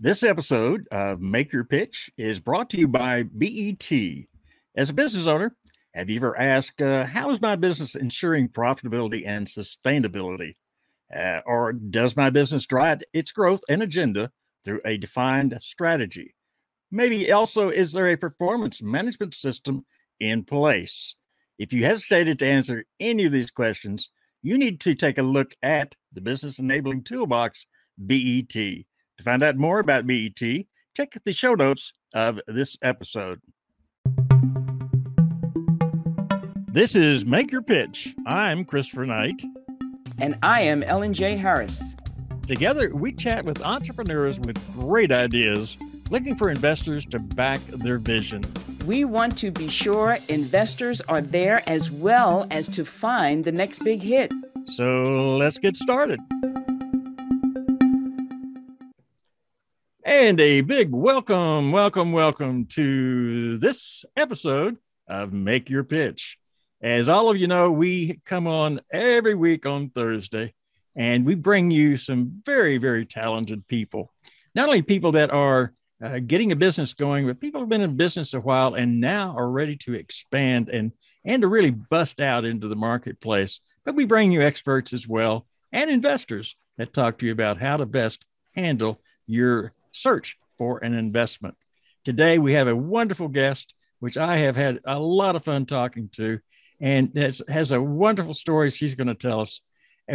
This episode of Make Your Pitch is brought to you by BET. As a business owner, have you ever asked, uh, How is my business ensuring profitability and sustainability? Uh, or does my business drive its growth and agenda through a defined strategy? Maybe also, is there a performance management system in place? If you hesitated to answer any of these questions, you need to take a look at the Business Enabling Toolbox, BET. To find out more about BET, check the show notes of this episode. This is Make Your Pitch. I'm Christopher Knight. And I am Ellen J. Harris. Together, we chat with entrepreneurs with great ideas looking for investors to back their vision. We want to be sure investors are there as well as to find the next big hit. So let's get started. And a big welcome, welcome, welcome to this episode of Make Your Pitch. As all of you know, we come on every week on Thursday and we bring you some very, very talented people. Not only people that are uh, getting a business going, but people have been in business a while and now are ready to expand and and to really bust out into the marketplace. But we bring you experts as well and investors that talk to you about how to best handle your search for an investment. Today we have a wonderful guest, which I have had a lot of fun talking to, and has, has a wonderful story she's going to tell us.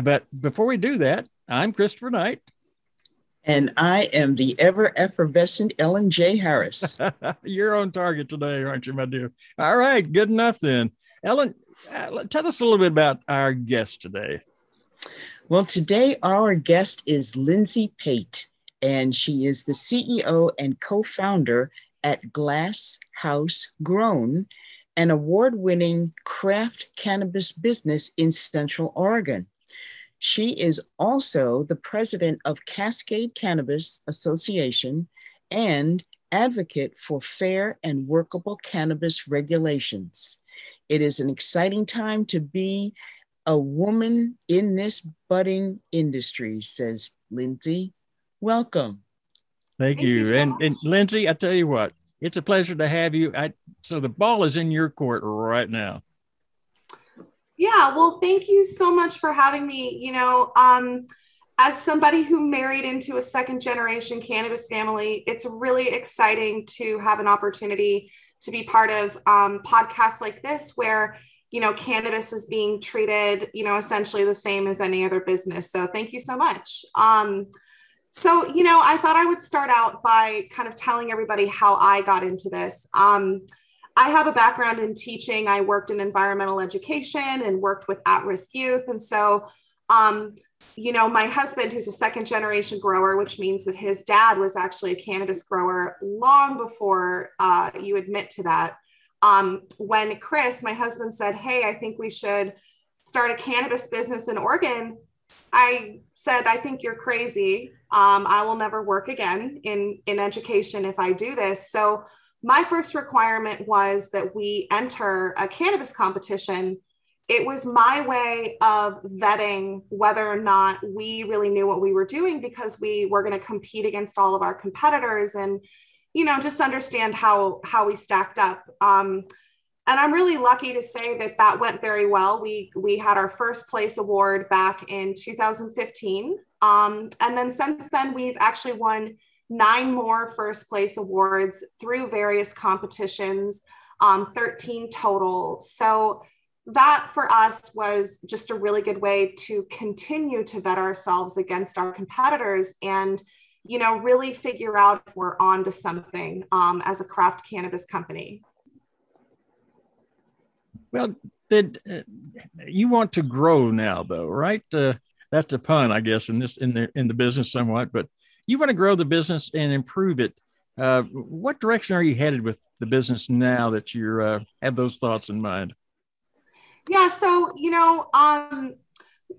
But before we do that, I'm Christopher Knight. And I am the ever effervescent Ellen J. Harris. You're on target today, aren't you, my dear? All right, good enough then. Ellen, uh, tell us a little bit about our guest today. Well, today our guest is Lindsay Pate, and she is the CEO and co founder at Glass House Grown, an award winning craft cannabis business in Central Oregon. She is also the president of Cascade Cannabis Association and advocate for fair and workable cannabis regulations. It is an exciting time to be a woman in this budding industry, says Lindsay. Welcome. Thank, Thank you. you so and, and Lindsay, I tell you what, it's a pleasure to have you. I, so the ball is in your court right now. Yeah, well, thank you so much for having me. You know, um, as somebody who married into a second generation cannabis family, it's really exciting to have an opportunity to be part of um, podcasts like this where you know cannabis is being treated you know essentially the same as any other business so thank you so much um, so you know i thought i would start out by kind of telling everybody how i got into this um, I have a background in teaching. I worked in environmental education and worked with at risk youth. And so, um, you know, my husband, who's a second generation grower, which means that his dad was actually a cannabis grower long before uh, you admit to that. Um, when Chris, my husband, said, Hey, I think we should start a cannabis business in Oregon, I said, I think you're crazy. Um, I will never work again in, in education if I do this. So, my first requirement was that we enter a cannabis competition. It was my way of vetting whether or not we really knew what we were doing because we were going to compete against all of our competitors and, you know, just understand how how we stacked up. Um, and I'm really lucky to say that that went very well. We we had our first place award back in 2015, um, and then since then we've actually won nine more first place awards through various competitions, um, 13 total. So that for us was just a really good way to continue to vet ourselves against our competitors and you know really figure out if we're on to something um, as a craft cannabis company well then uh, you want to grow now though right uh, that's a pun i guess in this in the in the business somewhat but you want to grow the business and improve it. Uh, what direction are you headed with the business now that you uh, have those thoughts in mind? Yeah, so you know, um,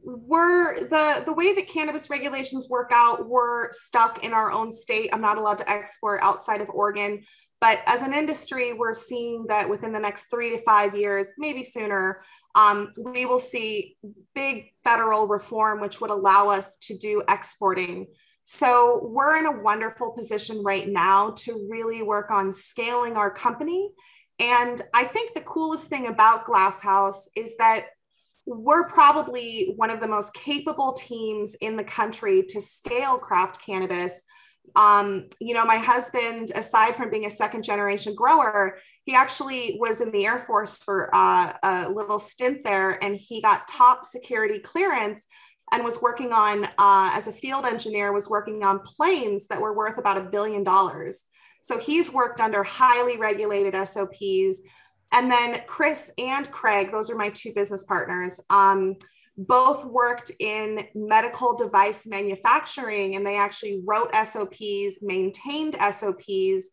we're the the way that cannabis regulations work out. We're stuck in our own state. I'm not allowed to export outside of Oregon. But as an industry, we're seeing that within the next three to five years, maybe sooner, um, we will see big federal reform, which would allow us to do exporting So we're in a wonderful position right now to really work on scaling our company. And I think the coolest thing about Glasshouse is that we're probably one of the most capable teams in the country to scale craft cannabis. Um, you know, my husband, aside from being a second generation grower, he actually was in the Air Force for uh, a little stint there and he got top security clearance and was working on, uh, as a field engineer, was working on planes that were worth about a billion dollars. So he's worked under highly regulated SOPs. And then Chris and Craig, those are my two business partners, um, both worked in medical device manufacturing and they actually wrote SOPs, maintained SOPs.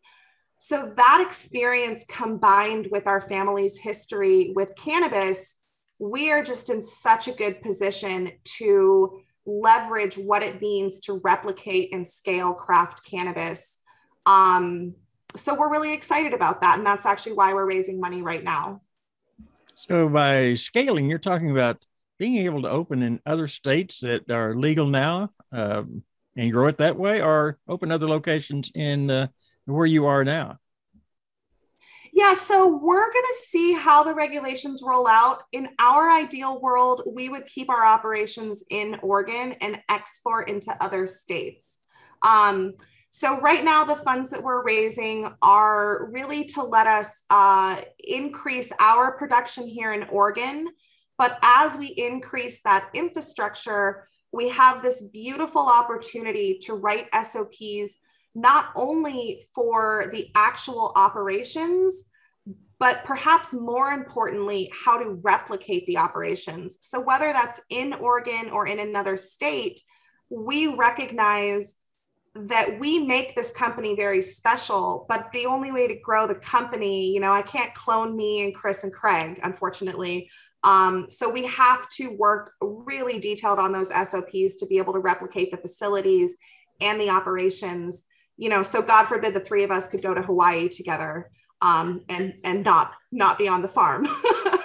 So that experience combined with our family's history with cannabis we are just in such a good position to leverage what it means to replicate and scale craft cannabis. Um, so we're really excited about that. And that's actually why we're raising money right now. So by scaling, you're talking about being able to open in other states that are legal now um, and grow it that way, or open other locations in uh, where you are now. Yeah, so we're going to see how the regulations roll out. In our ideal world, we would keep our operations in Oregon and export into other states. Um, so, right now, the funds that we're raising are really to let us uh, increase our production here in Oregon. But as we increase that infrastructure, we have this beautiful opportunity to write SOPs not only for the actual operations, but perhaps more importantly, how to replicate the operations. So, whether that's in Oregon or in another state, we recognize that we make this company very special, but the only way to grow the company, you know, I can't clone me and Chris and Craig, unfortunately. Um, so we have to work really detailed on those SOPs to be able to replicate the facilities and the operations. You know, so God forbid the three of us could go to Hawaii together um, and and not not be on the farm.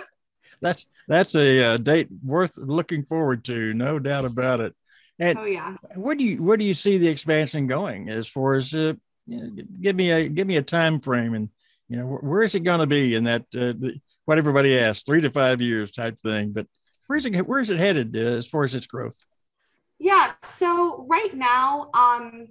that's that's a, a, uh, date worth looking forward to, no doubt about it. And oh yeah, where do you where do you see the expansion going as far as uh, you know, give me a give me a time frame and you know where, where is it going to be in that uh, the, what everybody asks three to five years type thing, but where's it where's it headed uh, as far as its growth? Yeah, so right now, um,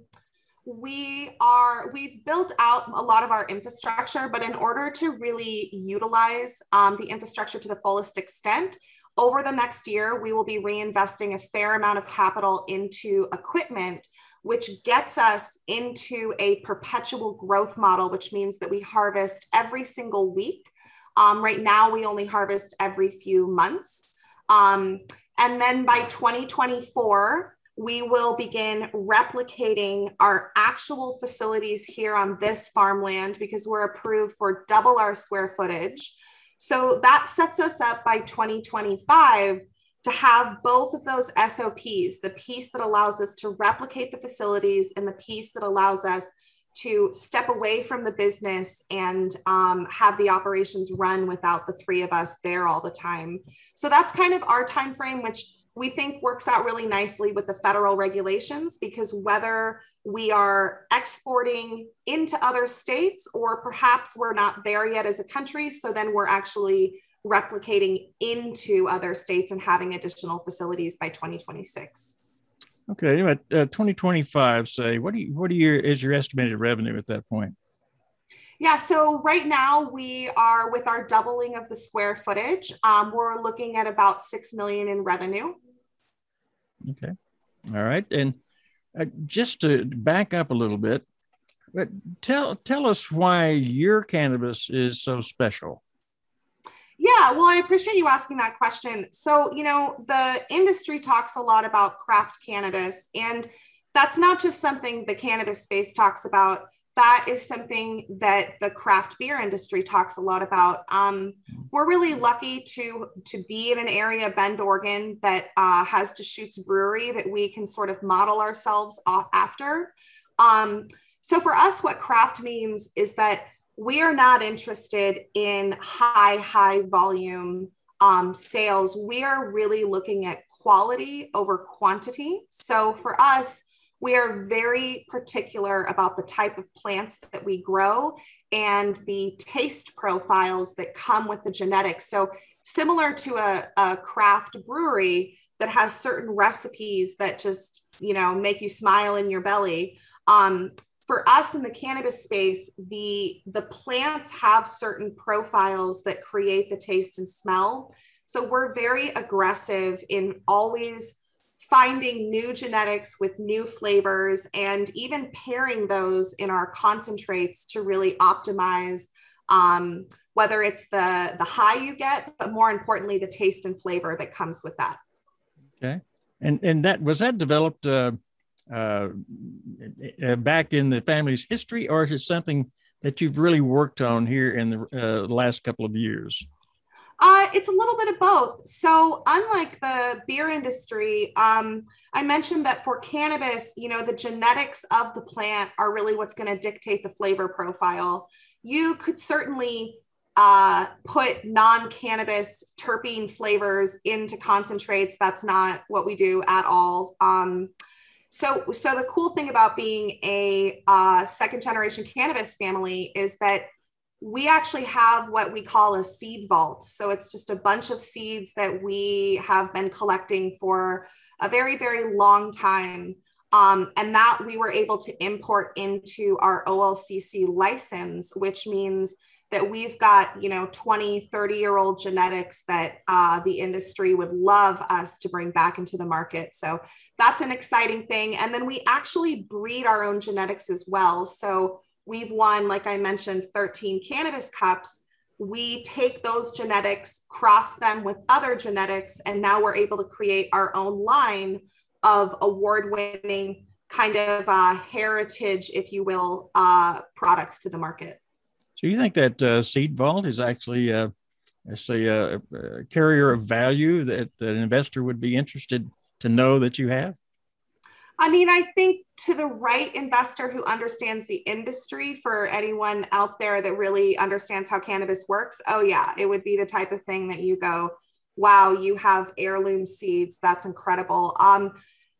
we are we've built out a lot of our infrastructure but in order to really utilize um, the infrastructure to the fullest extent over the next year we will be reinvesting a fair amount of capital into equipment which gets us into a perpetual growth model which means that we harvest every single week um, right now we only harvest every few months um, and then by 2024 we will begin replicating our actual facilities here on this farmland because we're approved for double our square footage. So that sets us up by 2025 to have both of those SOPs the piece that allows us to replicate the facilities and the piece that allows us to step away from the business and um, have the operations run without the three of us there all the time so that's kind of our time frame which we think works out really nicely with the federal regulations because whether we are exporting into other states or perhaps we're not there yet as a country, so then we're actually replicating into other states and having additional facilities by 2026. Okay, at uh, 2025, say what do you what do your is your estimated revenue at that point? Yeah, so right now we are with our doubling of the square footage. Um, we're looking at about six million in revenue. Okay, all right, and uh, just to back up a little bit, but tell tell us why your cannabis is so special. Yeah, well, I appreciate you asking that question. So, you know, the industry talks a lot about craft cannabis, and that's not just something the cannabis space talks about that is something that the craft beer industry talks a lot about. Um, we're really lucky to to be in an area, Bend, Oregon, that uh, has Deschutes Brewery that we can sort of model ourselves off after. Um, so for us, what craft means is that we are not interested in high high volume um, sales. We are really looking at quality over quantity. So for us we are very particular about the type of plants that we grow and the taste profiles that come with the genetics. So, similar to a, a craft brewery that has certain recipes that just, you know, make you smile in your belly. Um, for us in the cannabis space, the the plants have certain profiles that create the taste and smell. So we're very aggressive in always finding new genetics with new flavors and even pairing those in our concentrates to really optimize um, whether it's the the high you get, but more importantly, the taste and flavor that comes with that. Okay, and and that was that developed uh, uh, uh, back in the family's history, or is it something that you've really worked on here in the uh, last couple of years? Uh, it's a little bit of both. So, unlike the beer industry, um, I mentioned that for cannabis, you know, the genetics of the plant are really what's going to dictate the flavor profile. You could certainly uh, put non cannabis terpene flavors into concentrates. That's not what we do at all. Um, so, so the cool thing about being a uh, second generation cannabis family is that we actually have what we call a seed vault. So it's just a bunch of seeds that we have been collecting for a very, very long time. Um, and that we were able to import into our OLCC license, which means that we've got you know 20 30 year old genetics that uh, the industry would love us to bring back into the market. So that's an exciting thing. And then we actually breed our own genetics as well. So we've won like i mentioned 13 cannabis cups. We take those genetics cross them with other genetics and now we're able to create our own line of award winning kind of uh, heritage if you will uh, products to the market so you think that uh, seed vault is actually, uh, say, a, a, carrier of value that, that an investor would be interested to know that you have? I mean, I think to the right investor who understands the industry, for anyone out there that really understands how cannabis works, oh, yeah, it would be the type of thing that you go, wow, you have heirloom seeds. That's incredible. Um,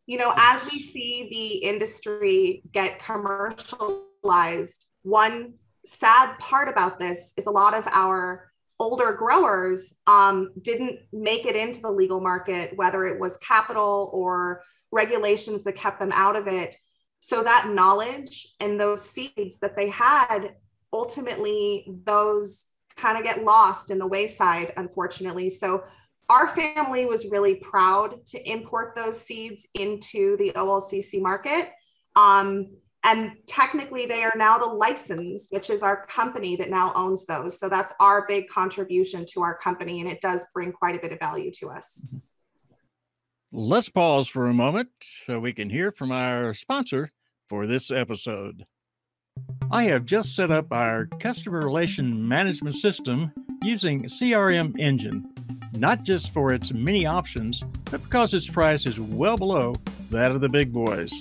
you know, as we see the industry get commercialized, one sad part about this is a lot of our older growers um, didn't make it into the legal market, whether it was capital or regulations that kept them out of it. So that knowledge and those seeds that they had, ultimately, those kind of get lost in the wayside, unfortunately. So our family was really proud to import those seeds into the OLCC market. Um, and technically they are now the license which is our company that now owns those. So that's our big contribution to our company and it does bring quite a bit of value to us. Mm-hmm. Let's pause for a moment so we can hear from our sponsor for this episode. I have just set up our customer relation management system using crm engine not just for its many options but because its price is well below that of the big boys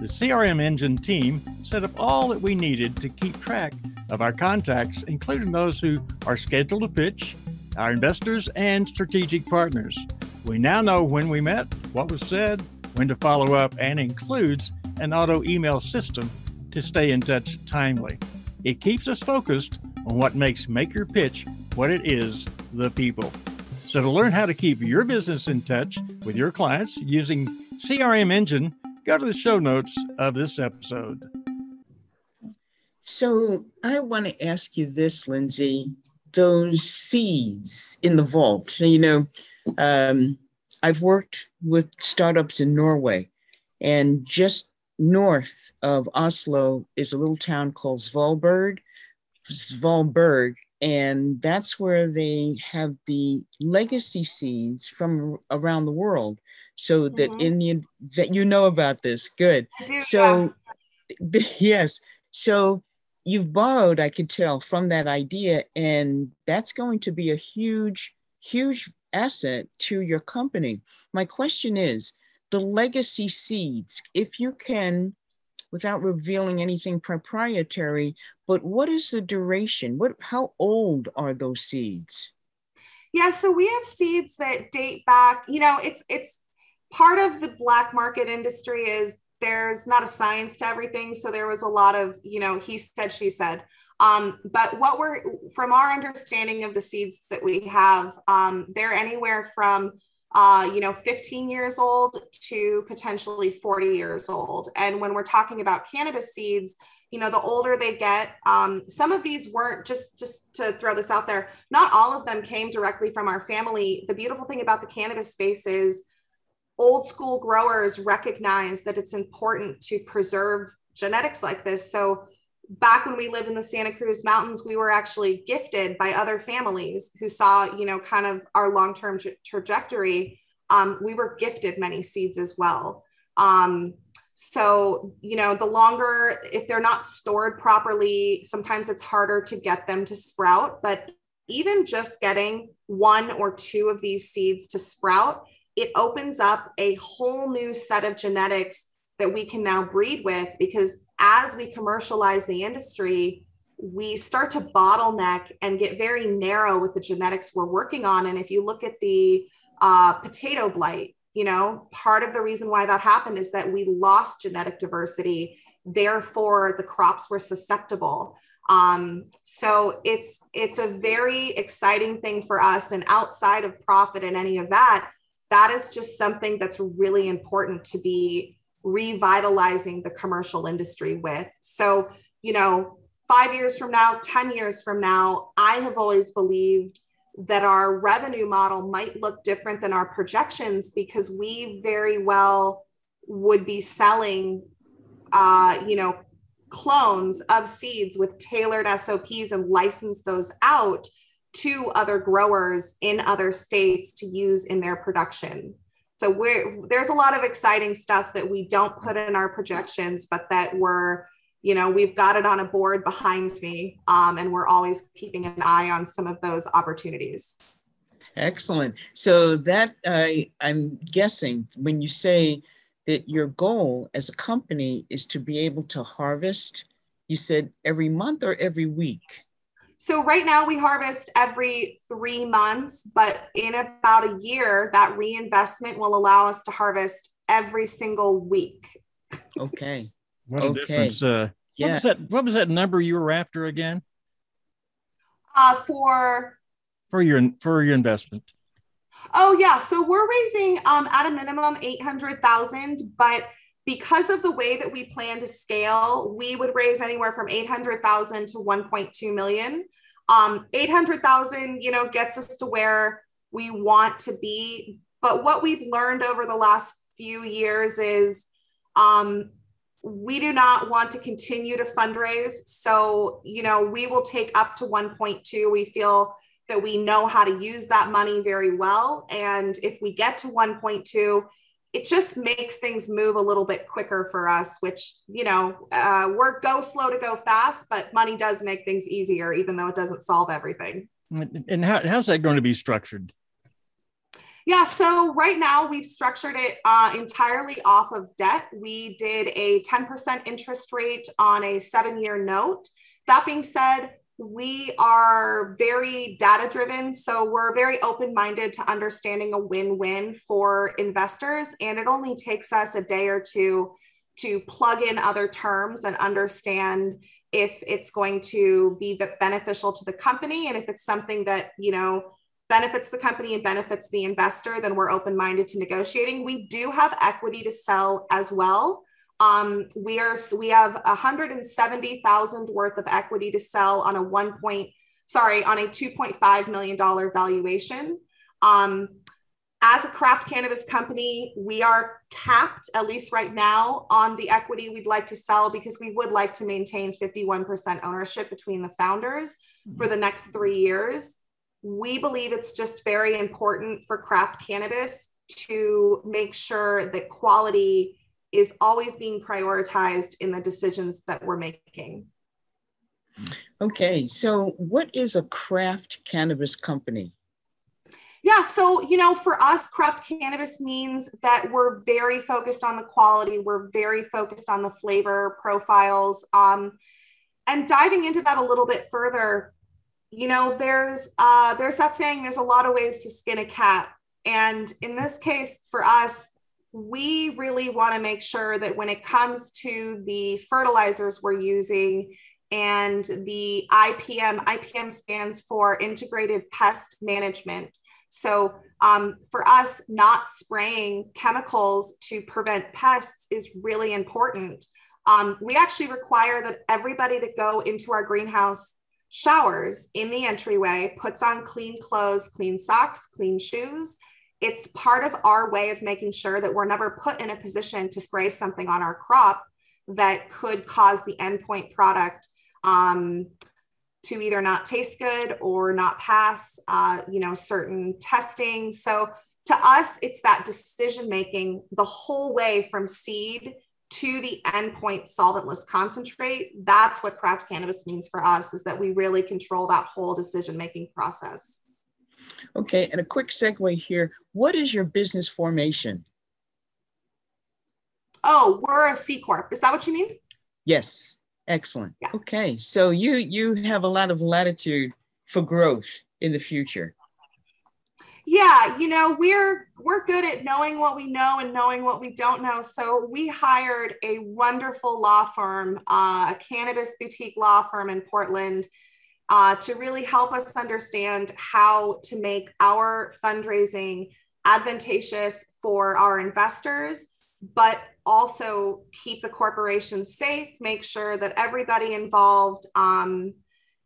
the CRM Engine team set up all that we needed to keep track of our contacts, including those who are scheduled to pitch, our investors, and strategic partners. We now know when we met, what was said, when to follow up, and includes an auto email system to stay in touch timely. It keeps us focused on what makes Make Your Pitch what it is the people. So, to learn how to keep your business in touch with your clients using CRM Engine, go to the show notes of this episode. So I want to ask you this, Lindsay. Those seeds in the vault, you know, um, I've worked with startups in Norway, and just north of Oslo is a little town called Svalbard, Svalbard, and that's where they have the legacy seeds from around the world so that mm-hmm. in the that you know about this. Good. Do, so yeah. yes. So you've borrowed i could tell from that idea and that's going to be a huge huge asset to your company. My question is the legacy seeds if you can without revealing anything proprietary but what is the duration? What how old are those seeds? Yeah so we have seeds that date back you know it's it's part of the black market industry is there's not a science to everything. So there was a lot of, you know, he said, she said. Um, but what we're from our understanding of the seeds that we have, um, they're anywhere from uh, you know, 15 years old to potentially 40 years old. And when we're talking about cannabis seeds, you know, the older they get, um, some of these weren't just just to throw this out there. Not all of them came directly from our family. The beautiful thing about the cannabis space is old school growers recognize that it's important to preserve genetics like this. So back when we lived in the Santa Cruz Mountains, we were actually gifted by other families who saw, you know, kind of our long term tra- trajectory. Um, we were gifted many seeds as well. Um, so, you know, the longer, if they're not stored properly, sometimes it's harder to get them to sprout. But even just getting one or two of these seeds to sprout, it opens up a whole new set of genetics that we can now breed with because as we commercialize the industry, we start to bottleneck and get very narrow with the genetics we're working on. And if you look at the uh, potato blight, you know, part of the reason why that happened is that we lost genetic diversity. Therefore, the crops were susceptible. Um, so it's it's a very exciting thing for us. And outside of profit and any of that, that is just something that's really important to be revitalizing the commercial industry with. So, you know, five years from now, 10 years from now, I have always believed that our revenue model might look different than our projections because we very well would be selling, uh, you know, clones of seeds with tailored SOPs and license those out to other growers in other states to use in their production. So we're there's a lot of exciting stuff that we don't put in our projections, but that we're, you know, we've got it on a board behind me, um, and we're always keeping an eye on some of those opportunities. Excellent. So that I'm guessing when you say that your goal as a company is to be able to harvest, you said every month or every week. So right now we harvest every three months, but in about a year, that reinvestment will allow us to harvest every single week. Okay. what a okay. difference. Uh, yeah. What was that? What was that number you were after again? Uh, for for your for your investment. Oh yeah, so we're raising um, at a minimum eight hundred thousand, but because of the way that we plan to scale, we would raise anywhere from 800,000 to 1.2 million. Um, 800,000, you know, gets us to where we want to be. But what we've learned over the last few years is um, we do not want to continue to fundraise. So, you know, we will take up to 1.2. We feel that we know how to use that money very well. And if we get to 1.2, it just makes things move a little bit quicker for us which you know uh, we're go slow to go fast but money does make things easier even though it doesn't solve everything. And how, how's that going to be structured? Yeah so right now we've structured it uh, entirely off of debt. We did a 10% interest rate on a seven year note. That being said we are very data driven. So we're very open minded to understanding a win win for investors. And it only takes us a day or two to plug in other terms and understand if it's going to be beneficial to the company and if it's something that, you know, benefits the company and benefits the investor, then we're open minded to negotiating. We do have equity to sell as well. Um, we are we have 170,000 worth of equity to sell on a one point sorry on a 2.5 million dollar valuation. Um, as a craft cannabis company, we are capped, at least right now, on the equity we'd like to sell because we would like to maintain 51% ownership between the founders for the next three years. We believe it's just very important for craft cannabis to make sure that quality is always being prioritized in the decisions that we're making. Okay, so what is a craft cannabis company? Yeah, so you know, for us, craft cannabis means that we're very focused on the quality, we're very focused on the flavor profiles. Um, and diving into that a little bit further, you know, there's uh, there's that saying, there's a lot of ways to skin a cat, and in this case, for us, we really want to make sure that when it comes to the fertilizers we're using and the IPM, IPM stands for Integrated Pest Management. So, um, for us, not spraying chemicals to prevent pests is really important. Um, we actually require that everybody that go into our greenhouse showers in the entryway puts on clean clothes, clean socks, clean shoes. It's part of our way of making sure that we're never put in a position to spray something on our crop that could cause the endpoint product um, to either not taste good or not pass, uh, you know, certain testing. So to us, it's that decision making the whole way from seed to the endpoint solventless concentrate. That's what craft cannabis means for us is that we really control that whole decision making process. Okay, and a quick segue here. What is your business formation? Oh, we're a C corp. Is that what you mean? Yes. Excellent. Yeah. Okay, so you you have a lot of latitude for growth in the future. Yeah, you know, we're we're good at knowing what we know and knowing what we don't know. So we hired a wonderful law firm, uh, a cannabis boutique law firm in Portland, uh, to really help us understand how to make our fundraising advantageous for our investors, but also keep the corporation safe, make sure that everybody involved, um,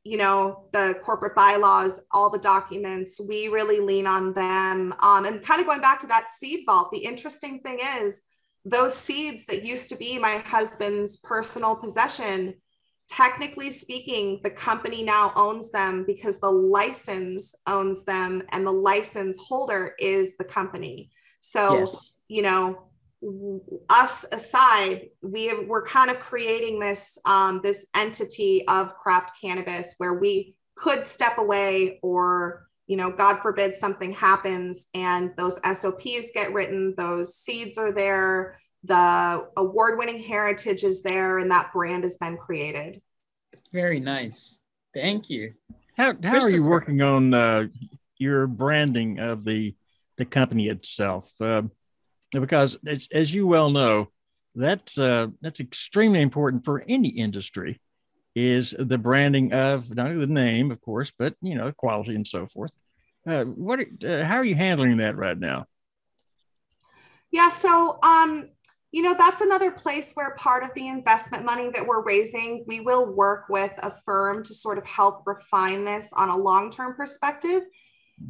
you know, the corporate bylaws, all the documents, we really lean on them. Um, and kind of going back to that seed vault, the interesting thing is those seeds that used to be my husband's personal possession, technically speaking, the company now owns them because the license owns them and the license holder is the company. So, yes. you know, us aside, we have, we're kind of creating this um, this entity of craft cannabis where we could step away, or you know, God forbid something happens and those SOPs get written, those seeds are there, the award-winning heritage is there, and that brand has been created. Very nice. Thank you. How how are you working on uh, your branding of the the company itself? Uh, because as, as you well know, that's uh, that's extremely important for any industry is the branding of not only the name, of course, but you know, quality and so forth. Uh, what? Uh, how are you handling that right now? Yeah, so um, you know, that's another place where part of the investment money that we're raising, we will work with a firm to sort of help refine this on a long-term perspective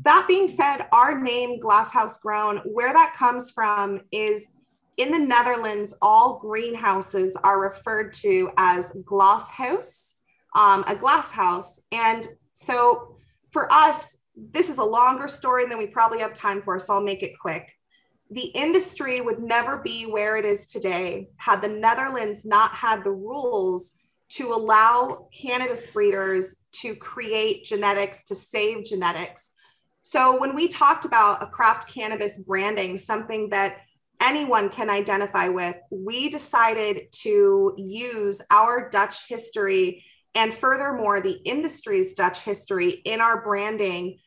that being said, our name Glasshouse Grown, where that comes from is in the Netherlands, all greenhouses are referred to as glasshouse, um, a glasshouse. And so for us, this is a longer story than we probably have time for, so I'll make it quick. The industry would never be where it is today had the Netherlands not had the rules to allow cannabis breeders to create genetics, to save genetics so when we talked about a craft cannabis branding, something that anyone can identify with, we decided to use our Dutch history and furthermore the industry's Dutch history in our branding.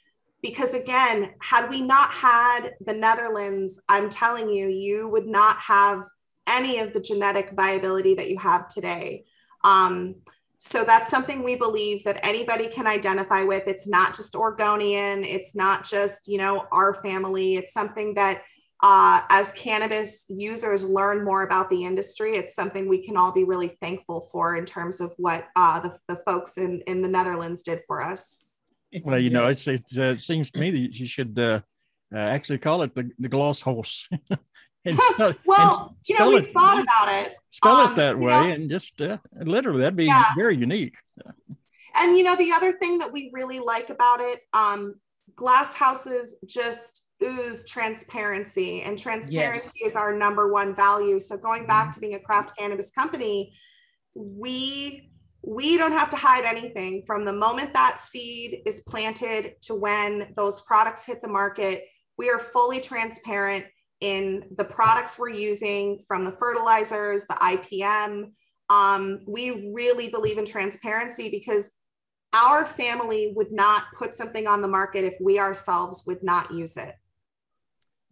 Because again, had we not had the Netherlands, I'm telling you, you would not have any of the genetic viability that you have today. Um, so that's something we believe that anybody can identify with. It's not just oregonian. It's not just you know our family. It's something that uh, as cannabis users learn more about the industry it's something we can all be really thankful for in terms of what uh, the, the folks in, in the netherlands did for us well you know it, uh, it seems to me that you should uh, uh, actually call it the, the gloss horse and well, and you know, we thought about it. Spell um, it that way, know, and just uh, literally, that'd be yeah. very unique. And you know, the other thing that we really like about it, um, glass houses just ooze transparency, and transparency yes. is our number one value. So going back mm-hmm. to being a craft cannabis company, we we don't have to hide anything from the moment that seed is planted to when those products hit the market. We are fully transparent in the products we're using from the fertilizers, the IPM. Um, we really believe in transparency because our family would not put something on the market if we ourselves would not use it.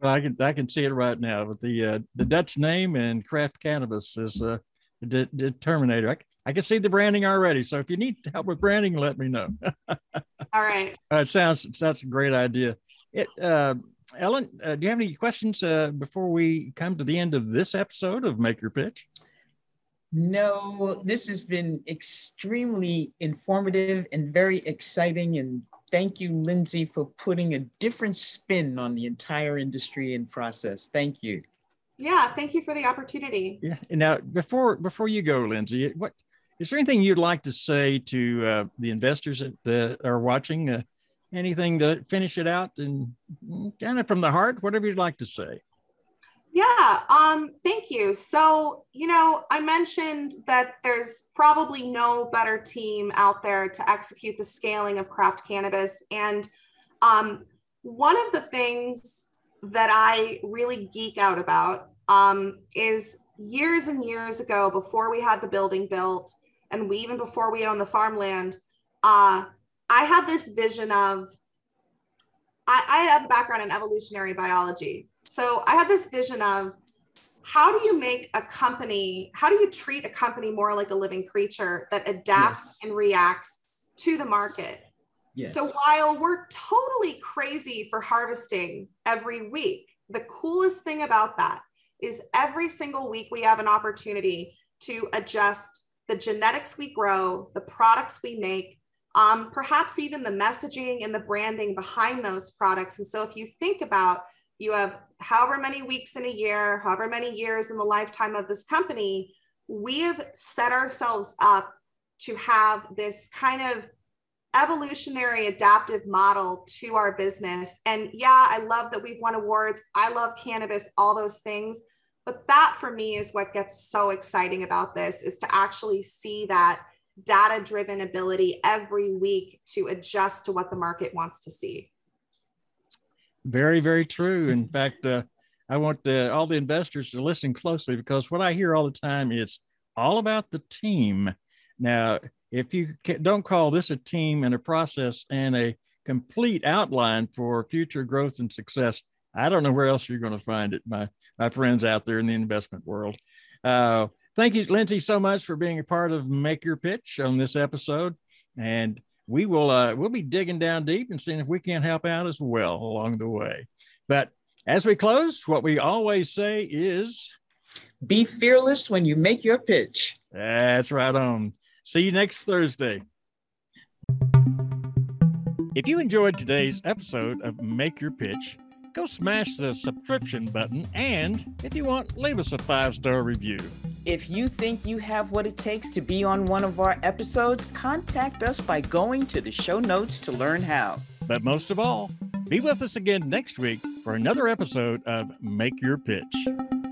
I can I can see it right now with the uh, the Dutch name and craft cannabis is uh, the determinator. I, I can see the branding already. So if you need help with branding, let me know. All right. Uh, it sounds that's a great idea. It uh, Ellen, uh, do you have any questions uh, before we come to the end of this episode of Make Your Pitch? No, this has been extremely informative and very exciting. And thank you, Lindsay, for putting a different spin on the entire industry and process. Thank you. Yeah, thank you for the opportunity. Yeah. Now, before before you go, Lindsay, what is there anything you'd like to say to uh, the investors that are watching? Uh, anything to finish it out and kind of from the heart, whatever you'd like to say. Yeah, um, thank you. So, you know, I mentioned that there's probably no better team out there to execute the scaling of craft cannabis. And um, one of the things that I really geek out about um, is years and years ago, before we had the building built, and we, even before we owned the farmland, uh, I had this vision of I, I have a background in evolutionary biology. So I had this vision of how do you make a company, how do you treat a company more like a living creature that adapts yes. and reacts to the market? Yes. So while we're totally crazy for harvesting every week, the coolest thing about that is every single week we have an opportunity to adjust the genetics we grow, the products we make, um, perhaps even the messaging and the branding behind those products. And so if you think about you have however many weeks in a year, however many years in the lifetime of this company, we have set ourselves up to have this kind of evolutionary adaptive model to our business. And yeah, I love that we've won awards. I love cannabis, all those things. But that for me is what gets so exciting about this is to actually see that data driven ability every week to adjust to what the market wants to see. Very, very true. In fact, uh, I want the, all the investors to listen closely because what I hear all the time is all about the team. Now, if you don't call this a team and a process and a complete outline for future growth and success, I don't know where else you're going to find it, my, my friends out there in the investment world. Uh, Thank you, Lindsay, so much for being a part of Make Your Pitch on this episode. And we will uh, we'll be digging down deep and seeing if we can't help out as well along the way. But as we close, what we always say is be fearless when you make your pitch. That's right on. See you next Thursday. If you enjoyed today's episode of Make Your Pitch, go smash the subscription button and if you want, leave us a five star review. If you think you have what it takes to be on one of our episodes, contact us by going to the show notes to learn how. But most of all, be with us again next week for another episode of Make Your Pitch.